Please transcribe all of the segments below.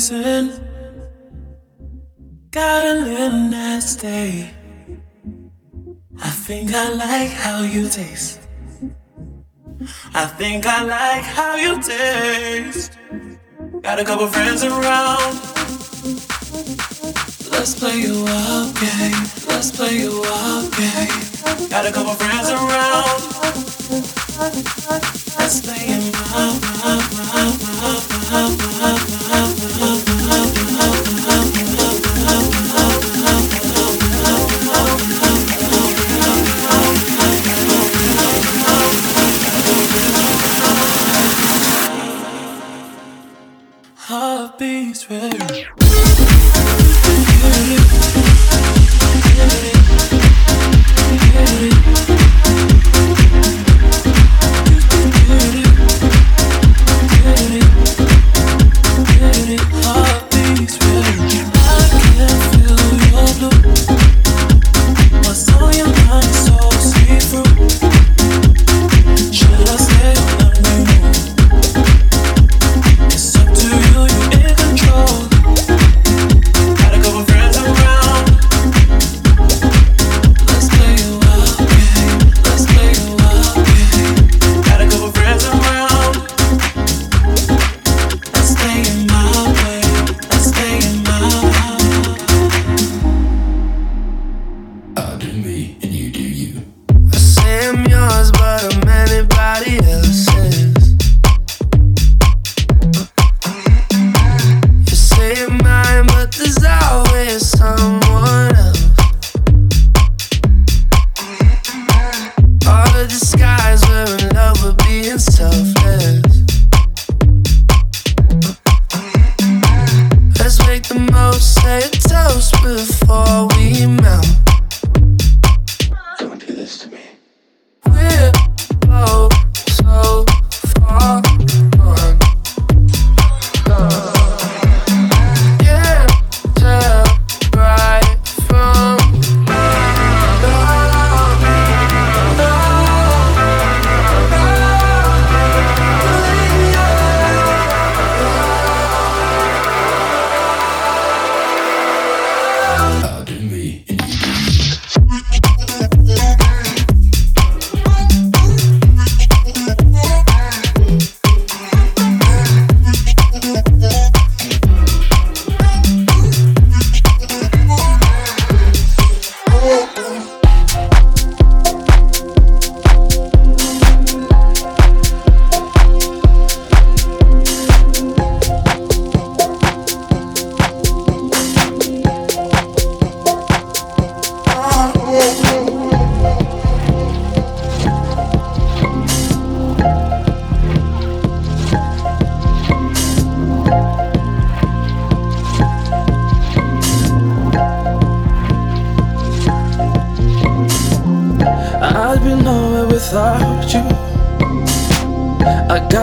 Racing, got a little nasty. I think I like how you taste. I think I like how you taste. Got a couple friends around. Let's play a wild game. Let's play a wild game. Got a couple friends around. Let's play a wild, wild, wild swear.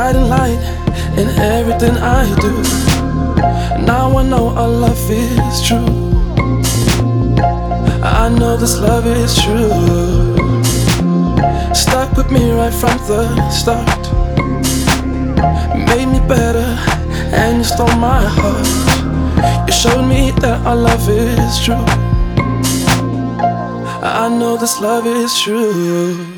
guiding light in everything I do. Now I know our love is true. I know this love is true. Stuck with me right from the start. Made me better, and you stole my heart. You showed me that our love is true. I know this love is true.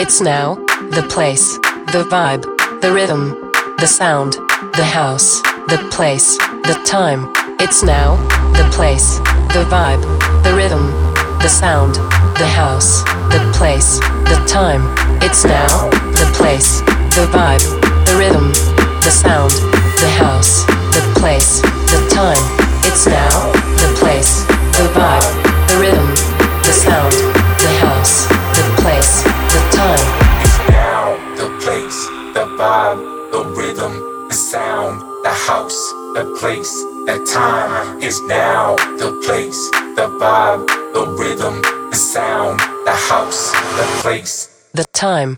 It's now, the place, the vibe, the rhythm, the sound, the house, the place, the time. It's now, the place, the vibe, the rhythm, the sound, the house, the place, the time. It's now, the place, the vibe, the rhythm, the sound, the house, the place, the time. It's now, the place, the vibe, the rhythm, the sound, place, the time. Is now the place, the vibe, the rhythm, the sound, the house, the place. The time.